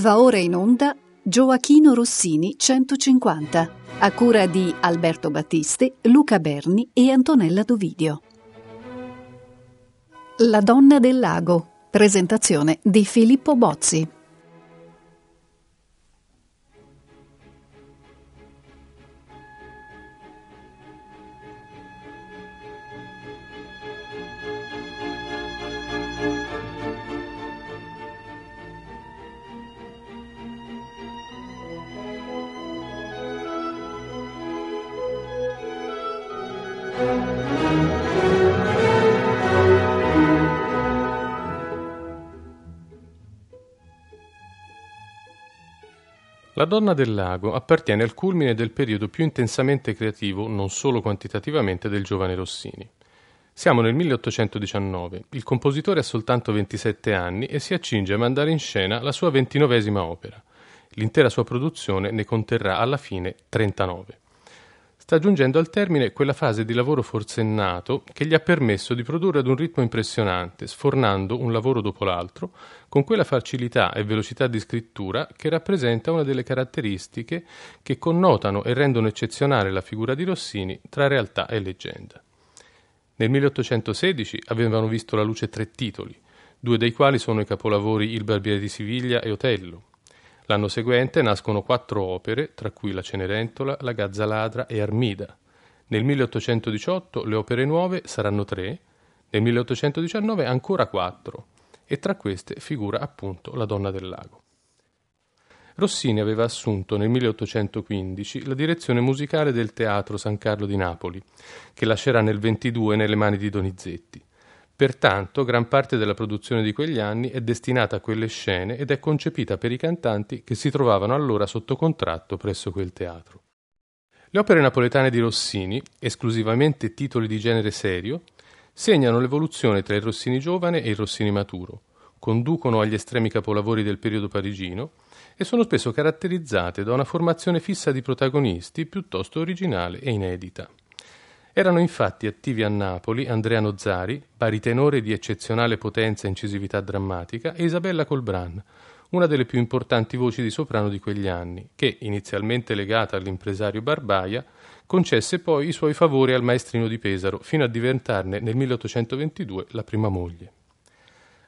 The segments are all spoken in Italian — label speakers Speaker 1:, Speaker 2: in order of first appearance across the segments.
Speaker 1: Va ora in onda Gioachino Rossini 150, a cura di Alberto Battisti, Luca Berni e Antonella Dovidio. La donna del lago, presentazione di Filippo Bozzi.
Speaker 2: La Donna del Lago appartiene al culmine del periodo più intensamente creativo, non solo quantitativamente, del giovane Rossini. Siamo nel 1819, il compositore ha soltanto 27 anni e si accinge a mandare in scena la sua ventinovesima opera. L'intera sua produzione ne conterrà alla fine 39 sta giungendo al termine quella fase di lavoro forsennato che gli ha permesso di produrre ad un ritmo impressionante, sfornando un lavoro dopo l'altro, con quella facilità e velocità di scrittura che rappresenta una delle caratteristiche che connotano e rendono eccezionale la figura di Rossini tra realtà e leggenda. Nel 1816 avevano visto la luce tre titoli, due dei quali sono i capolavori Il Barbiere di Siviglia e Otello, L'anno seguente nascono quattro opere, tra cui La Cenerentola, La Gazza Ladra e Armida. Nel 1818 le opere nuove saranno tre, nel 1819 ancora quattro, e tra queste figura appunto La Donna del Lago. Rossini aveva assunto nel 1815 la direzione musicale del Teatro San Carlo di Napoli, che lascerà nel 22 nelle mani di Donizetti. Pertanto, gran parte della produzione di quegli anni è destinata a quelle scene ed è concepita per i cantanti che si trovavano allora sotto contratto presso quel teatro. Le opere napoletane di Rossini, esclusivamente titoli di genere serio, segnano l'evoluzione tra il Rossini giovane e il Rossini maturo, conducono agli estremi capolavori del periodo parigino e sono spesso caratterizzate da una formazione fissa di protagonisti piuttosto originale e inedita. Erano infatti attivi a Napoli Andrea Nozzari, baritenore di eccezionale potenza e incisività drammatica, e Isabella Colbran, una delle più importanti voci di soprano di quegli anni, che, inizialmente legata all'impresario Barbaia, concesse poi i suoi favori al maestrino di Pesaro, fino a diventarne nel 1822 la prima moglie.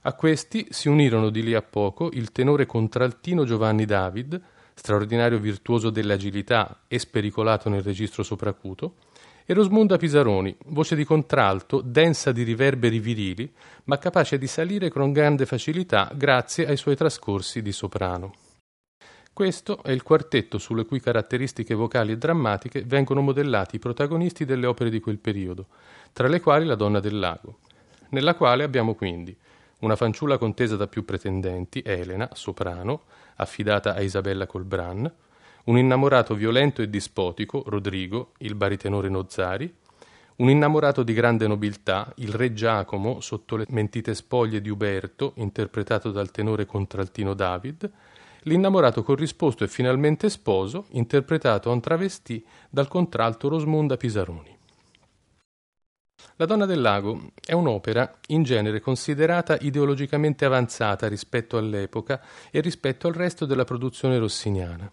Speaker 2: A questi si unirono di lì a poco il tenore contraltino Giovanni David, straordinario virtuoso dell'agilità e spericolato nel registro sopracuto, e Rosmunda Pisaroni, voce di contralto, densa di riverberi virili, ma capace di salire con grande facilità grazie ai suoi trascorsi di soprano. Questo è il quartetto sulle cui caratteristiche vocali e drammatiche vengono modellati i protagonisti delle opere di quel periodo, tra le quali La donna del lago, nella quale abbiamo quindi una fanciulla contesa da più pretendenti, Elena, soprano, affidata a Isabella Colbran, un innamorato violento e dispotico, Rodrigo, il baritenore Nozzari, un innamorato di grande nobiltà, il re Giacomo, sotto le mentite spoglie di Uberto, interpretato dal tenore contraltino David, l'innamorato corrisposto e finalmente sposo, interpretato a un travestì dal contralto Rosmunda Pisaroni. La Donna del Lago è un'opera in genere considerata ideologicamente avanzata rispetto all'epoca e rispetto al resto della produzione rossiniana.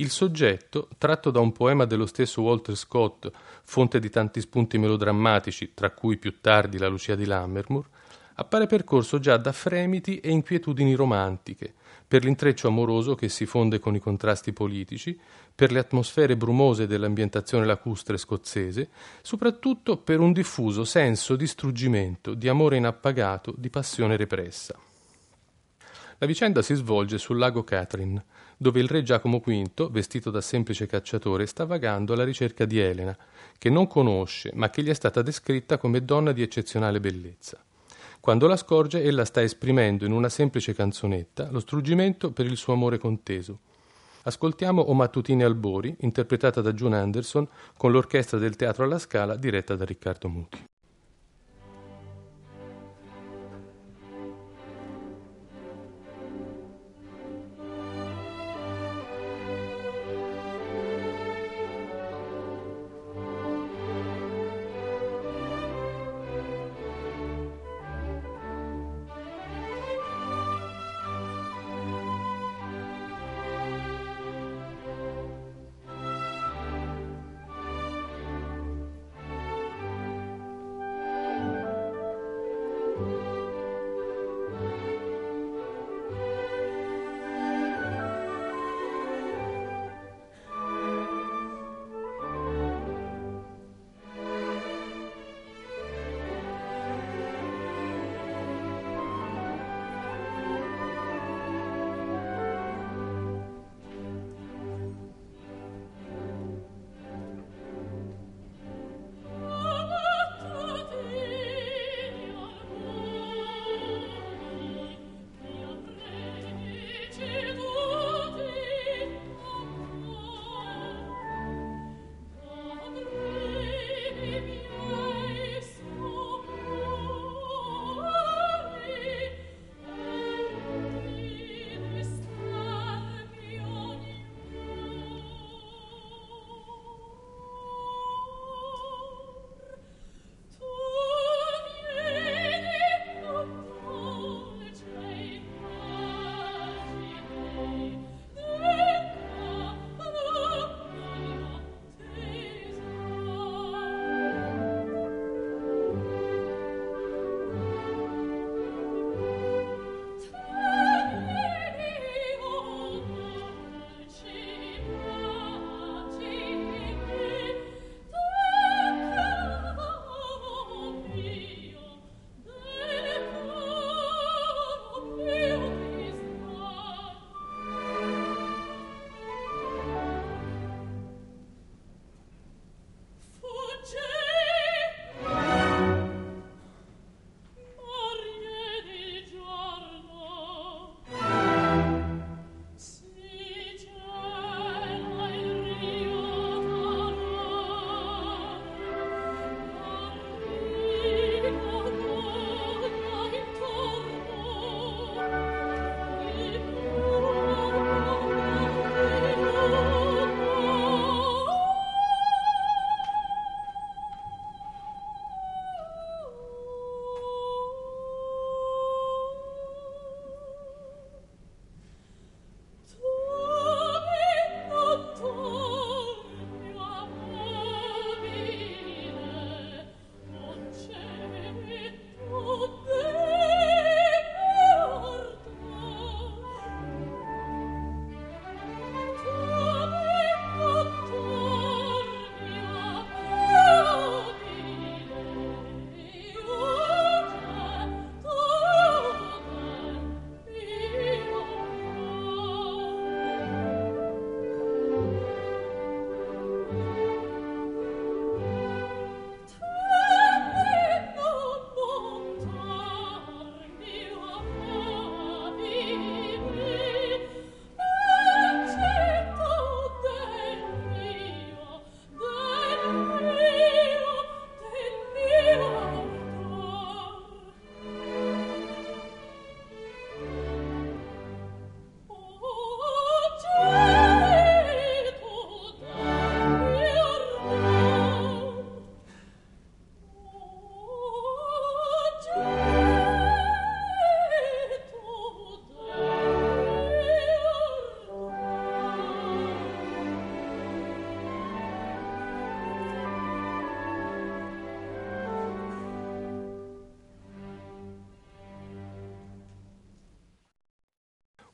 Speaker 2: Il soggetto, tratto da un poema dello stesso Walter Scott, fonte di tanti spunti melodrammatici, tra cui più tardi la Lucia di Lammermoor, appare percorso già da fremiti e inquietudini romantiche, per l'intreccio amoroso che si fonde con i contrasti politici, per le atmosfere brumose dell'ambientazione lacustre scozzese, soprattutto per un diffuso senso di struggimento, di amore inappagato, di passione repressa. La vicenda si svolge sul lago Catherine, dove il re Giacomo V, vestito da semplice cacciatore, sta vagando alla ricerca di Elena, che non conosce, ma che gli è stata descritta come donna di eccezionale bellezza. Quando la scorge, ella sta esprimendo in una semplice canzonetta lo struggimento per il suo amore conteso. Ascoltiamo O mattutine albori, interpretata da June Anderson con l'orchestra del Teatro alla Scala diretta da Riccardo Muti.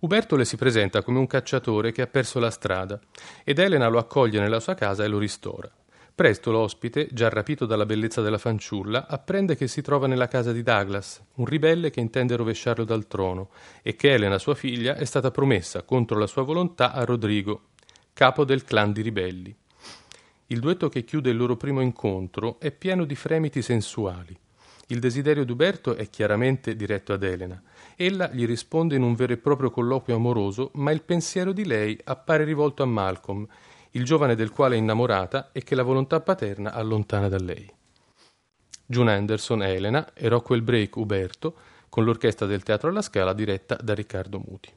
Speaker 3: Uberto le si presenta come un cacciatore che ha perso la strada ed Elena lo accoglie nella sua casa e lo ristora. Presto l'ospite, già rapito dalla bellezza della fanciulla, apprende che si trova nella casa di Douglas, un ribelle che intende rovesciarlo dal trono, e che Elena, sua figlia, è stata promessa contro la sua volontà a Rodrigo, capo del clan di ribelli. Il duetto che chiude il loro primo incontro è pieno di fremiti sensuali. Il desiderio d'Uberto è chiaramente diretto ad Elena. Ella gli risponde in un vero e proprio colloquio amoroso, ma il pensiero di lei appare rivolto a Malcolm, il giovane del quale è innamorata e che la volontà paterna allontana da lei. June Anderson Elena e Rockwell Break Uberto, con l'orchestra del Teatro alla Scala diretta da Riccardo Muti.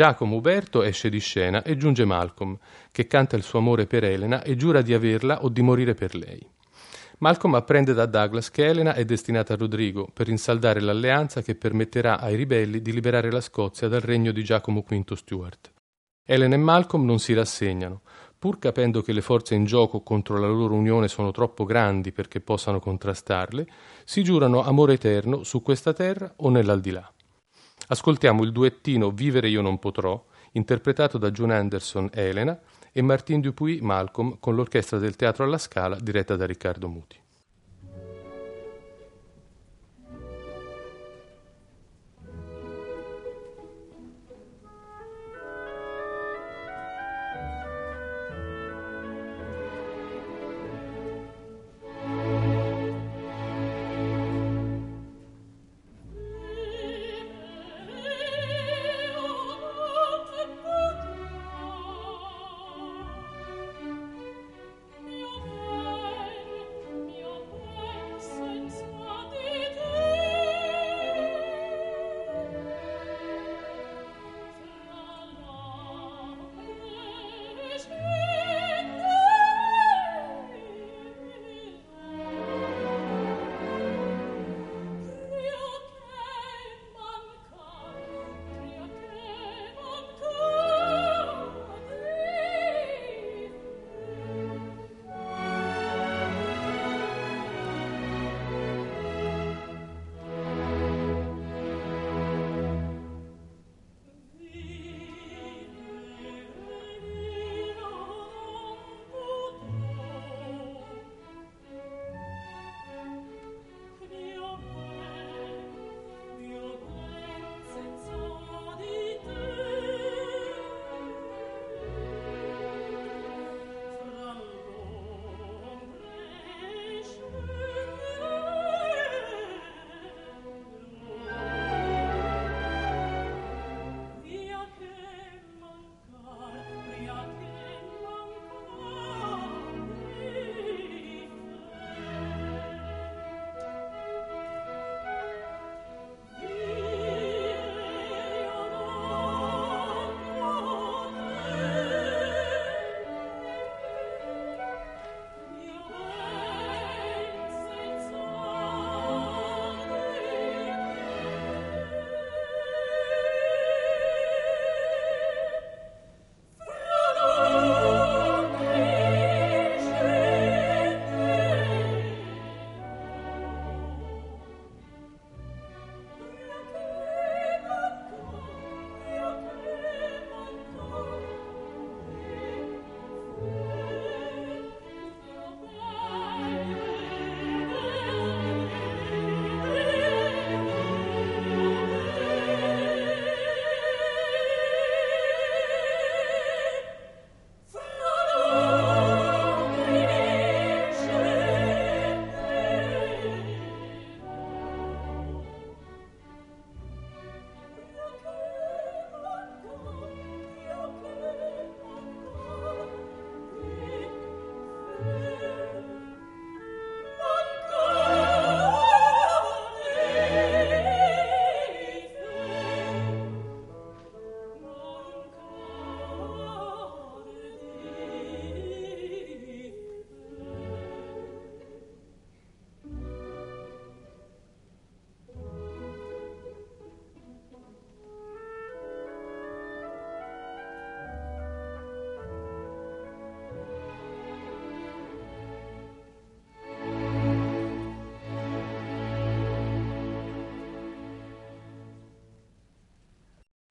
Speaker 2: Giacomo Uberto esce di scena e giunge Malcolm, che canta il suo amore per Elena e giura di averla o di morire per lei. Malcolm apprende da Douglas che Elena è destinata a Rodrigo per rinsaldare l'alleanza che permetterà ai ribelli di liberare la Scozia dal regno di Giacomo V Stuart. Elena e Malcolm non si rassegnano, pur capendo che le forze in gioco contro la loro unione sono troppo grandi perché possano contrastarle, si giurano amore eterno su questa terra o nell'aldilà. Ascoltiamo il duettino Vivere io non potrò, interpretato da June Anderson Elena e Martin Dupuis Malcolm con l'orchestra del Teatro alla Scala diretta da Riccardo Muti.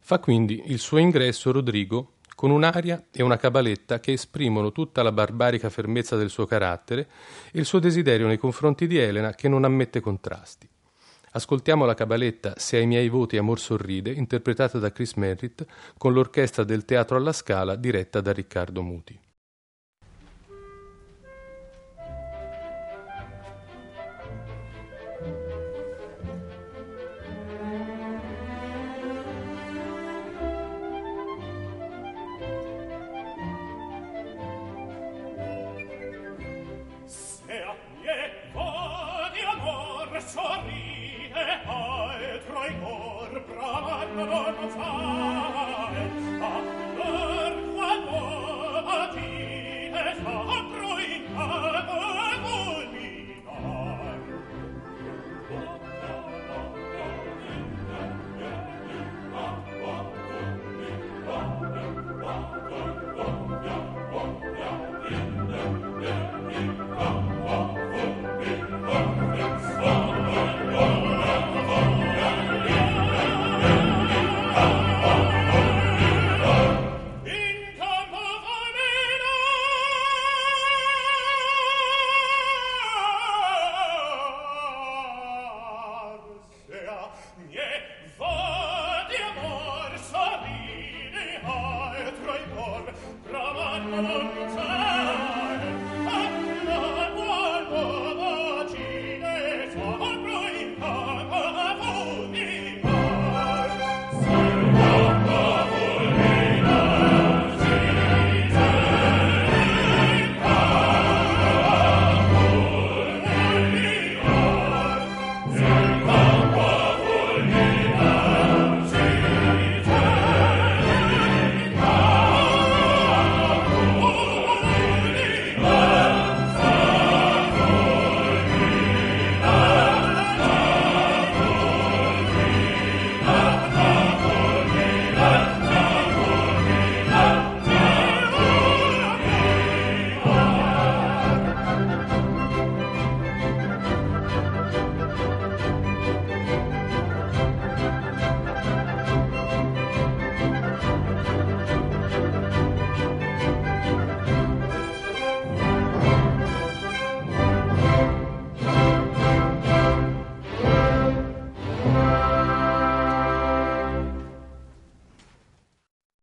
Speaker 2: Fa quindi il suo ingresso Rodrigo con un'aria e una cabaletta che esprimono tutta la barbarica fermezza del suo carattere e il suo desiderio nei confronti di Elena che non ammette contrasti. Ascoltiamo la cabaletta Se ai miei voti amor sorride, interpretata da Chris Merritt con l'orchestra del Teatro alla Scala diretta da Riccardo Muti.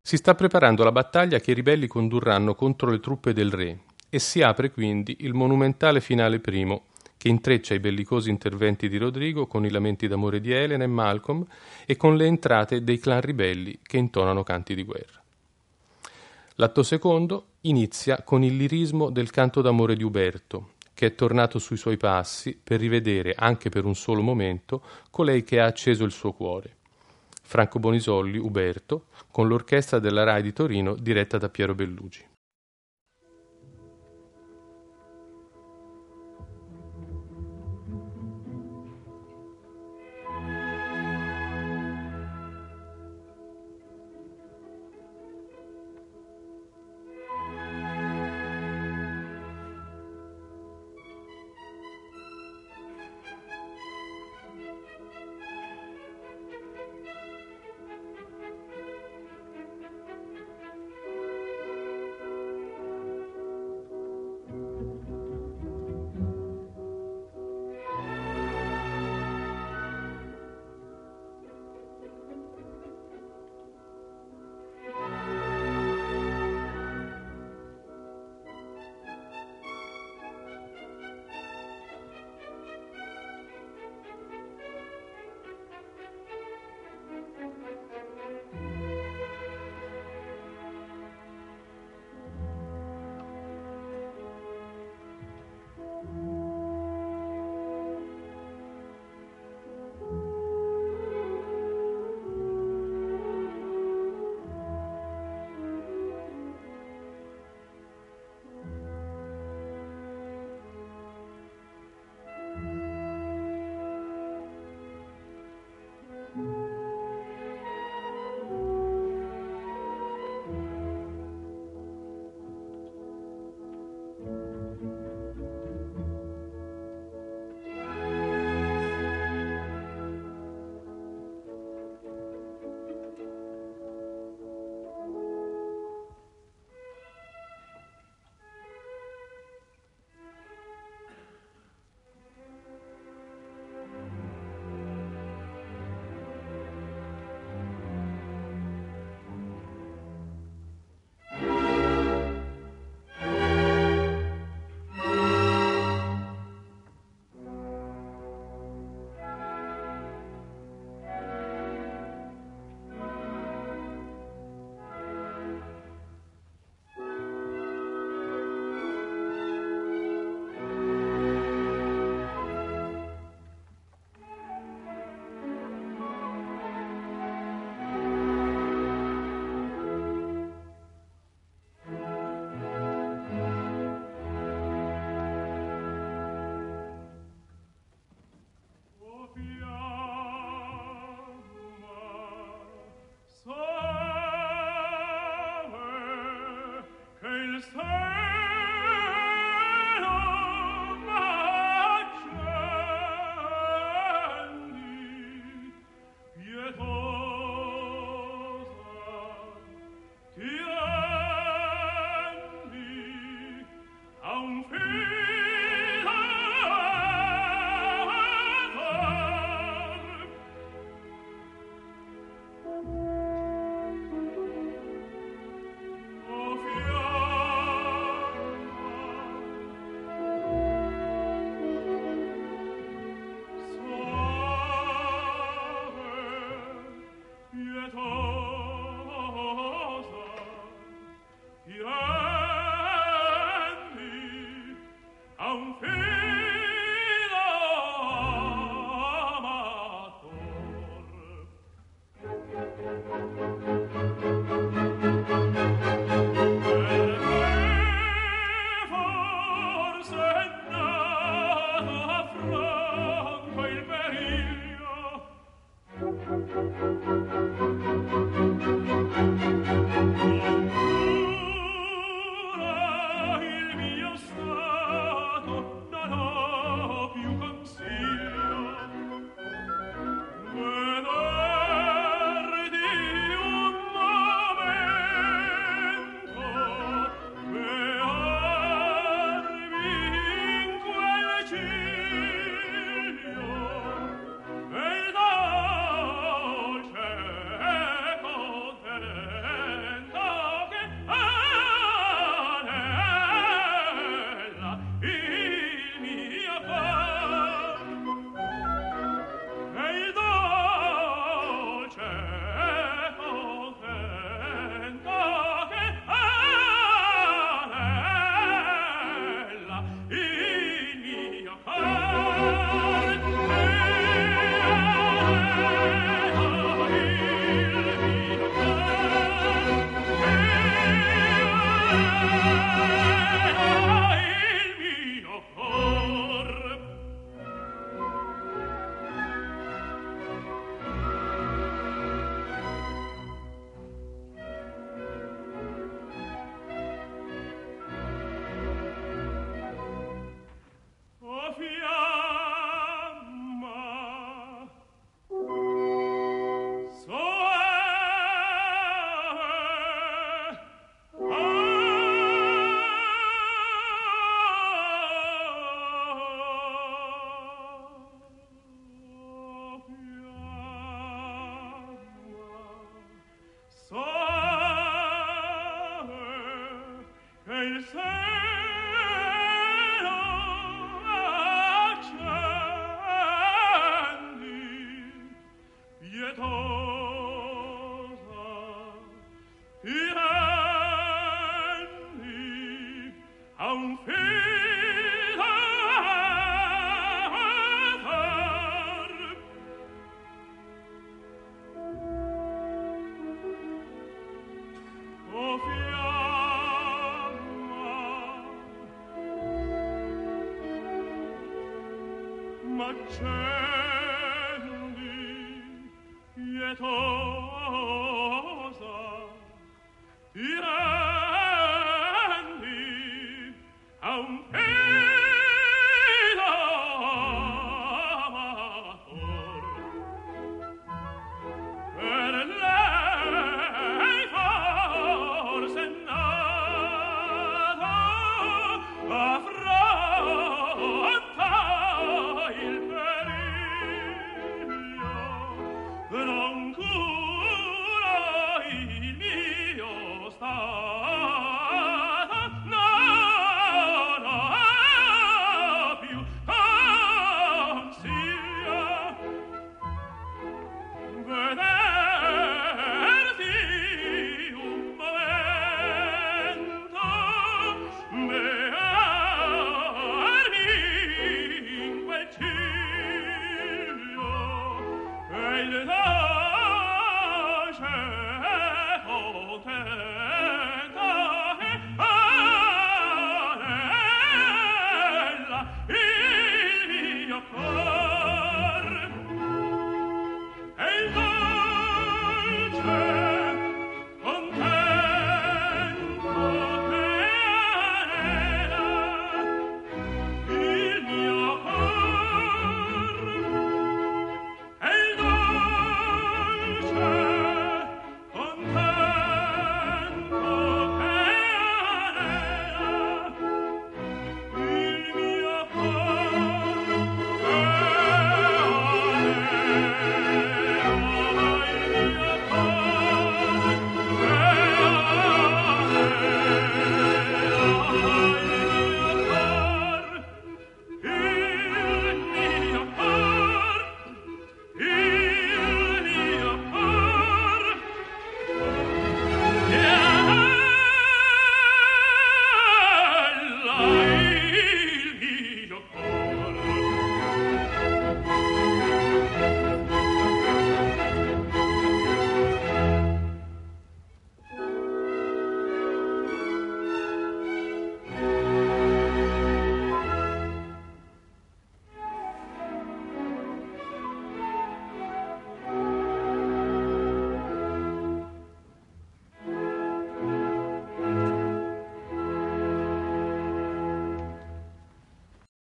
Speaker 2: Si sta preparando la battaglia che i ribelli condurranno contro le truppe del re e si apre quindi il monumentale finale primo che intreccia i bellicosi interventi di Rodrigo con i lamenti d'amore di Elena e Malcolm e con le entrate dei clan ribelli che intonano canti di guerra. L'atto secondo inizia con il lirismo del canto d'amore di Uberto, che è tornato sui suoi passi per rivedere, anche per un solo momento, colei che ha acceso il suo cuore. Franco Bonisolli, Uberto, con l'orchestra della RAI di Torino diretta da Piero Bellugi.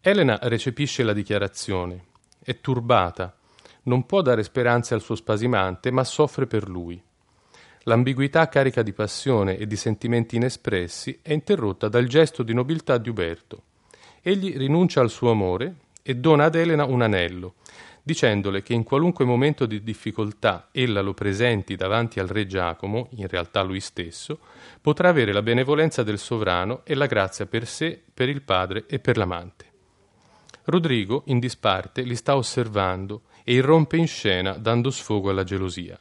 Speaker 2: Elena recepisce la dichiarazione. È turbata. Non può dare speranze al suo spasimante, ma soffre per lui. L'ambiguità carica di passione e di sentimenti inespressi è interrotta dal gesto di nobiltà di Uberto. Egli rinuncia al suo amore e dona ad Elena un anello, dicendole che in qualunque momento di difficoltà ella lo presenti davanti al re Giacomo, in realtà lui stesso, potrà avere la benevolenza del sovrano e la grazia per sé, per il padre e per l'amante. Rodrigo, in disparte, li sta osservando e irrompe in scena dando sfogo alla gelosia.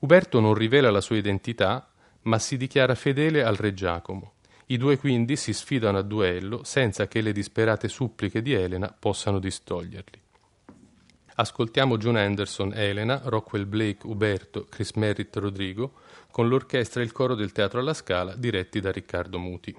Speaker 2: Uberto non rivela la sua identità, ma si dichiara fedele al re Giacomo. I due quindi si sfidano a duello senza che le disperate suppliche di Elena possano distoglierli. Ascoltiamo June Anderson, Elena, Rockwell Blake, Uberto, Chris Merritt, Rodrigo, con l'orchestra e il coro del Teatro alla Scala diretti da Riccardo Muti.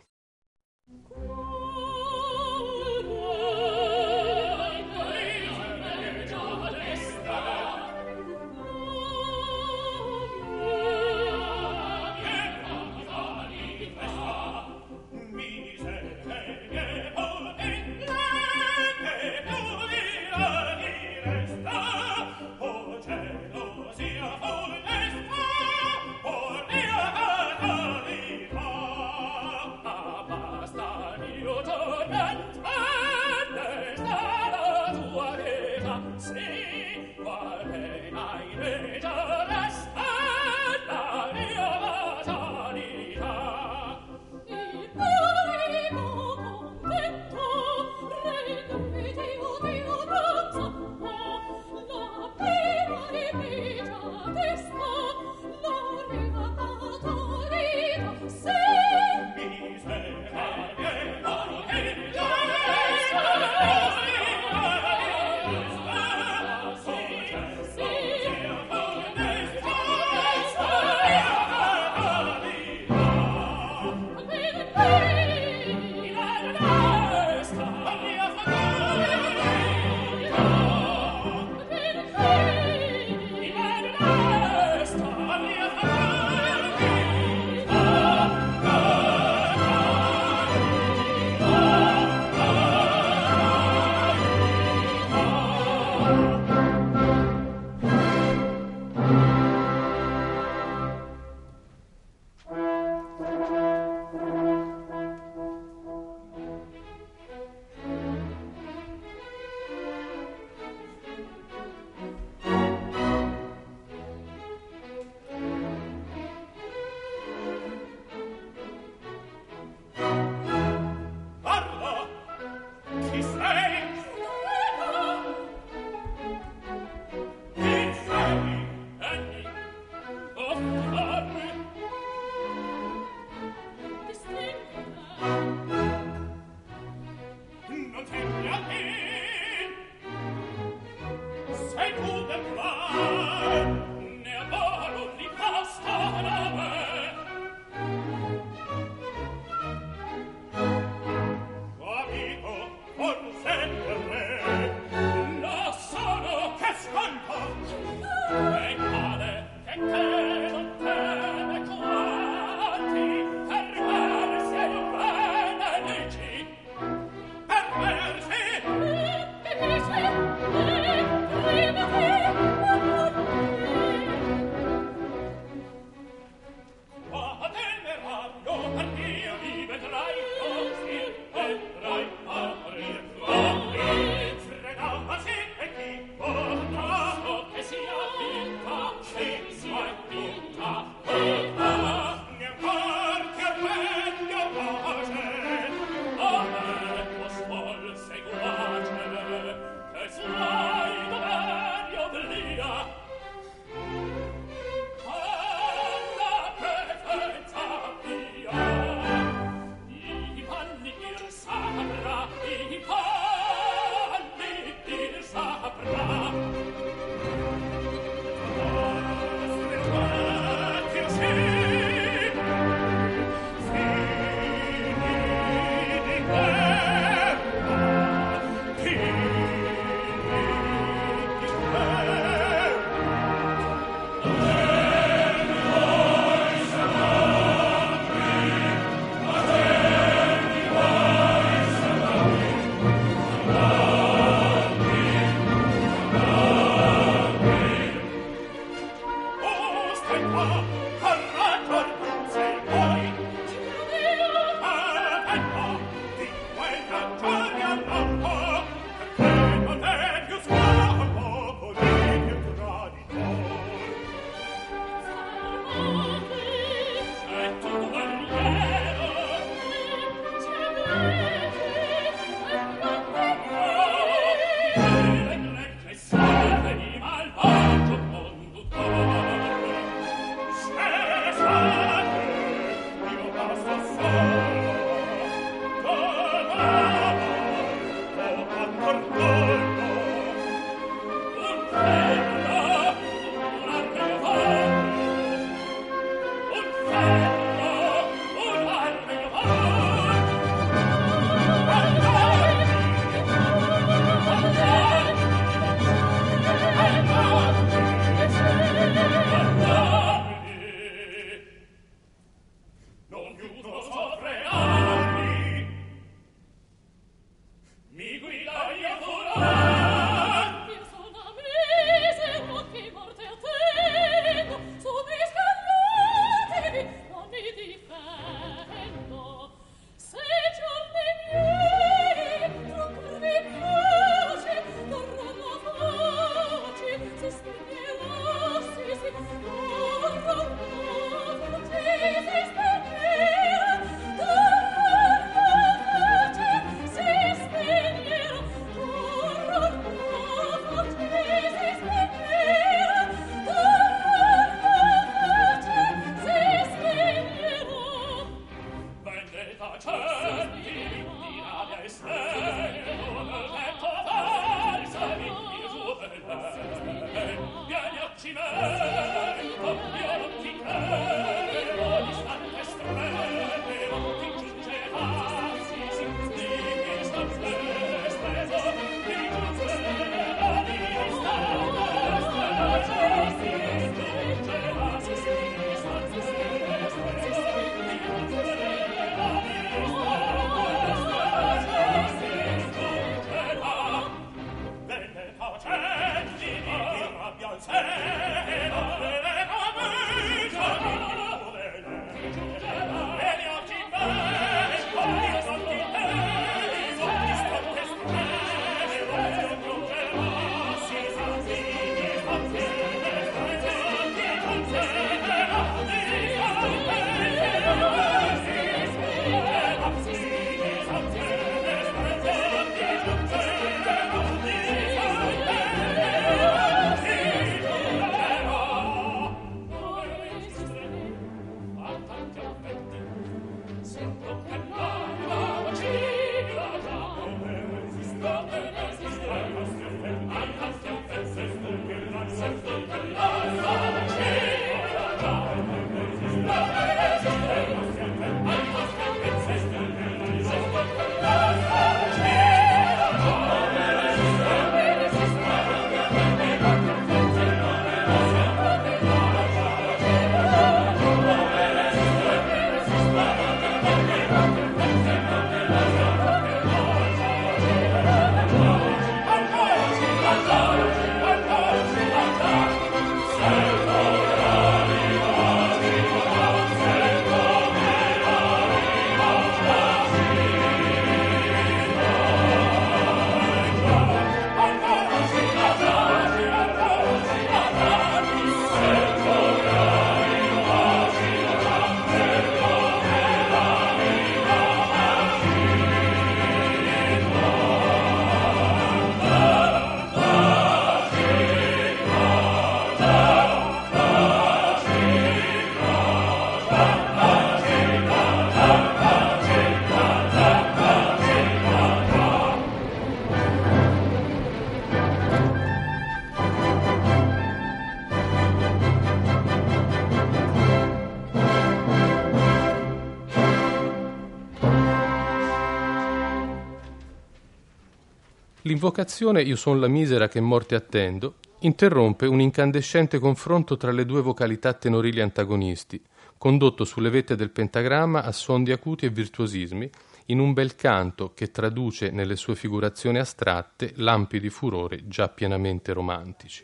Speaker 2: L'invocazione Io son la misera che morte attendo interrompe un incandescente confronto tra le due vocalità tenorili antagonisti, condotto sulle vette del pentagramma a suon di acuti e virtuosismi, in un bel canto che traduce nelle sue figurazioni astratte lampi di furore già pienamente romantici.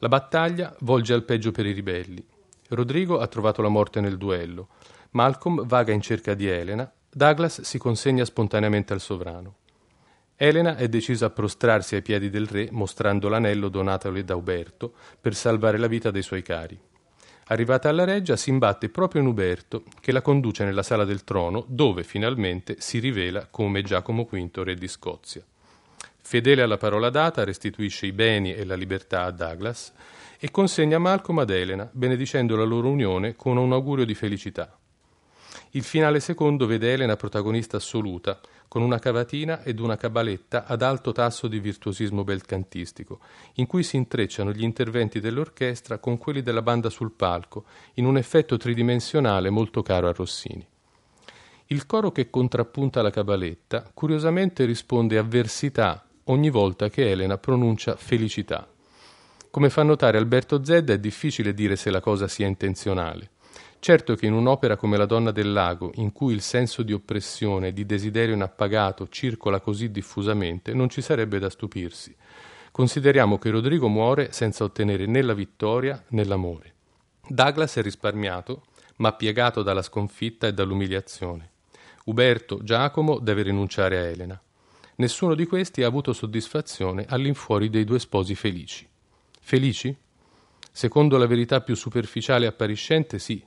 Speaker 2: La battaglia volge al peggio per i ribelli. Rodrigo ha trovato la morte nel duello. Malcolm vaga in cerca di Elena. Douglas si consegna spontaneamente al sovrano. Elena è decisa a prostrarsi ai piedi del re mostrando l'anello donatole da Uberto per salvare la vita dei suoi cari. Arrivata alla reggia si imbatte proprio in Uberto che la conduce nella sala del trono dove finalmente si rivela come Giacomo V re di Scozia. Fedele alla parola data restituisce i beni e la libertà a Douglas e consegna Malcolm ad Elena benedicendo la loro unione con un augurio di felicità. Il finale secondo vede Elena protagonista assoluta, con una cavatina ed una cabaletta ad alto tasso di virtuosismo belcantistico, in cui si intrecciano gli interventi dell'orchestra con quelli della banda sul palco, in un effetto tridimensionale molto caro a Rossini. Il coro che contrappunta la cabaletta curiosamente risponde avversità ogni volta che Elena pronuncia felicità. Come fa notare Alberto Zedda è difficile dire se la cosa sia intenzionale. Certo che in un'opera come La donna del lago, in cui il senso di oppressione di desiderio inappagato circola così diffusamente, non ci sarebbe da stupirsi. Consideriamo che Rodrigo muore senza ottenere né la vittoria né l'amore. Douglas è risparmiato, ma piegato dalla sconfitta e dall'umiliazione. Uberto, Giacomo deve rinunciare a Elena. Nessuno di questi ha avuto soddisfazione all'infuori dei due sposi felici. Felici? Secondo la verità più superficiale e appariscente, sì,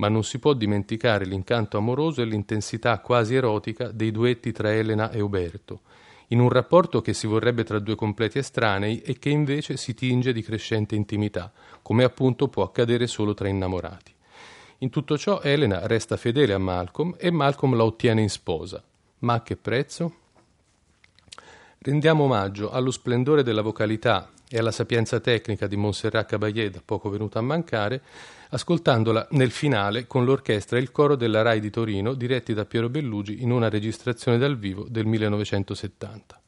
Speaker 2: ma non si può dimenticare l'incanto amoroso e l'intensità quasi erotica dei duetti tra Elena e Uberto, in un rapporto che si vorrebbe tra due completi estranei e che invece si tinge di crescente intimità, come appunto può accadere solo tra innamorati. In tutto ciò Elena resta fedele a Malcolm e Malcolm la ottiene in sposa. Ma a che prezzo? Rendiamo omaggio allo splendore della vocalità e alla sapienza tecnica di Montserrat Caballé, da poco venuta a mancare, ascoltandola nel finale con l'orchestra e il coro della RAI di Torino, diretti da Piero Bellugi in una registrazione dal vivo del 1970.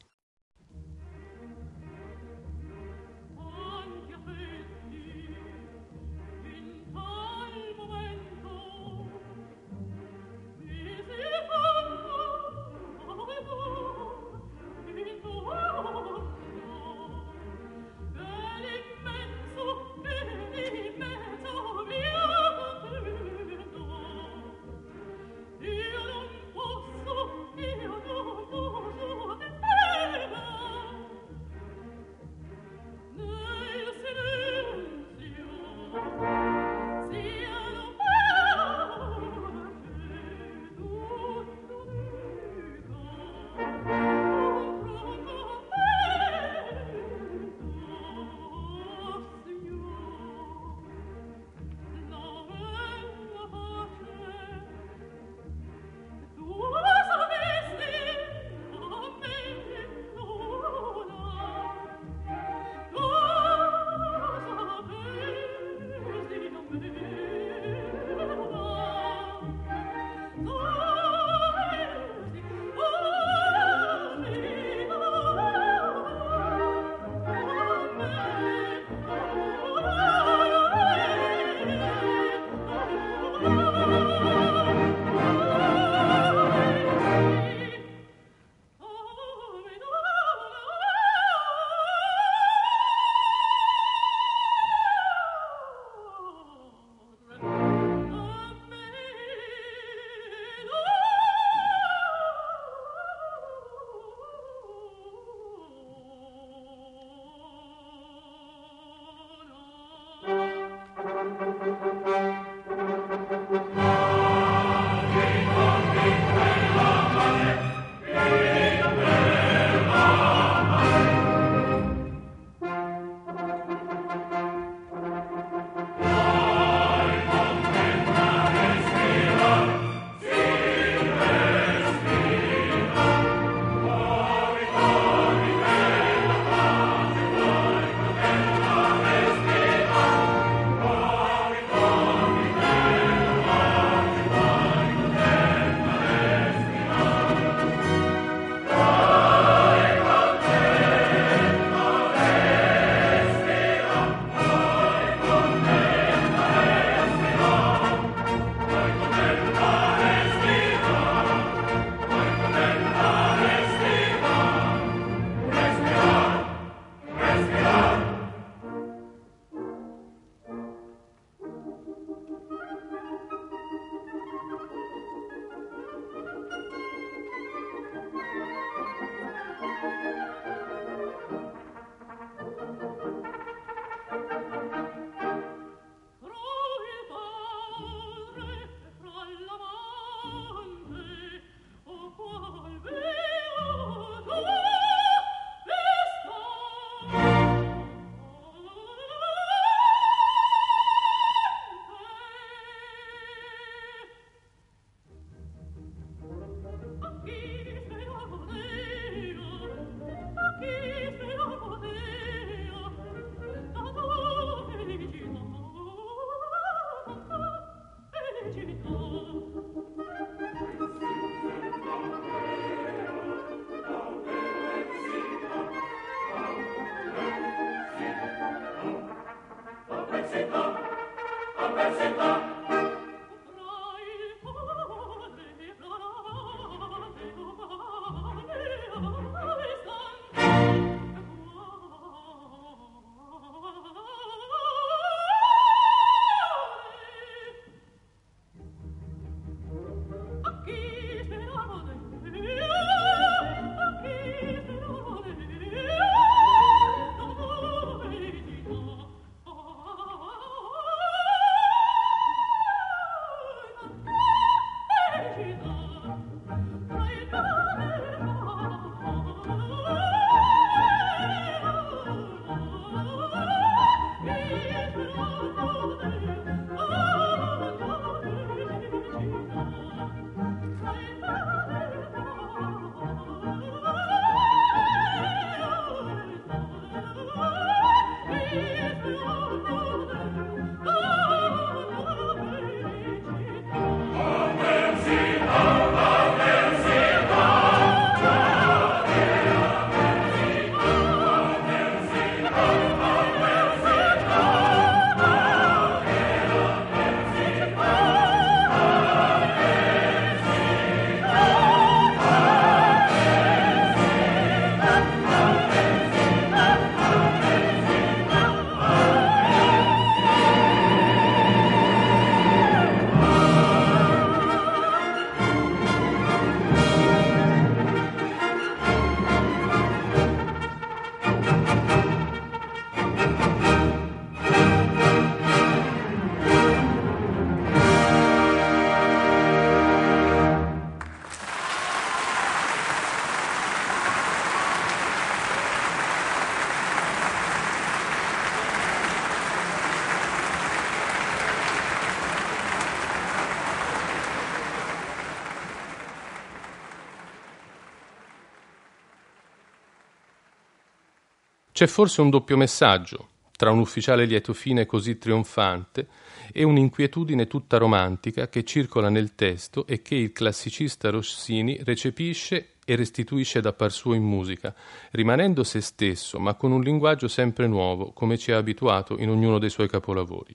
Speaker 2: C'è forse un doppio messaggio tra un ufficiale lieto fine così trionfante e un'inquietudine tutta romantica che circola nel testo e che il classicista Rossini recepisce e restituisce da par suo in musica, rimanendo se stesso, ma con un linguaggio sempre nuovo, come ci ha abituato in ognuno dei suoi capolavori.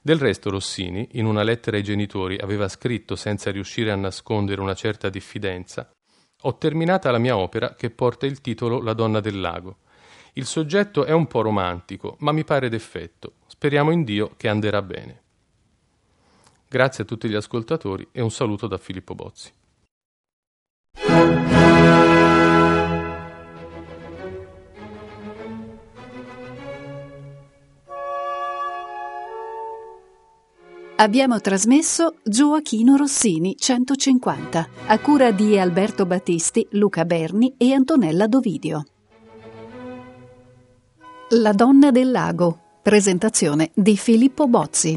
Speaker 2: Del resto Rossini, in una lettera ai genitori, aveva scritto, senza riuscire a nascondere una certa diffidenza, Ho terminata la mia opera che porta il titolo La donna del lago. Il soggetto è un po' romantico, ma mi pare d'effetto. Speriamo in Dio che anderà bene. Grazie a tutti gli ascoltatori e un saluto da Filippo Bozzi.
Speaker 1: Abbiamo trasmesso Gioachino Rossini 150 a cura di Alberto Battisti, Luca Berni e Antonella Dovidio. La donna del lago. Presentazione di Filippo Bozzi.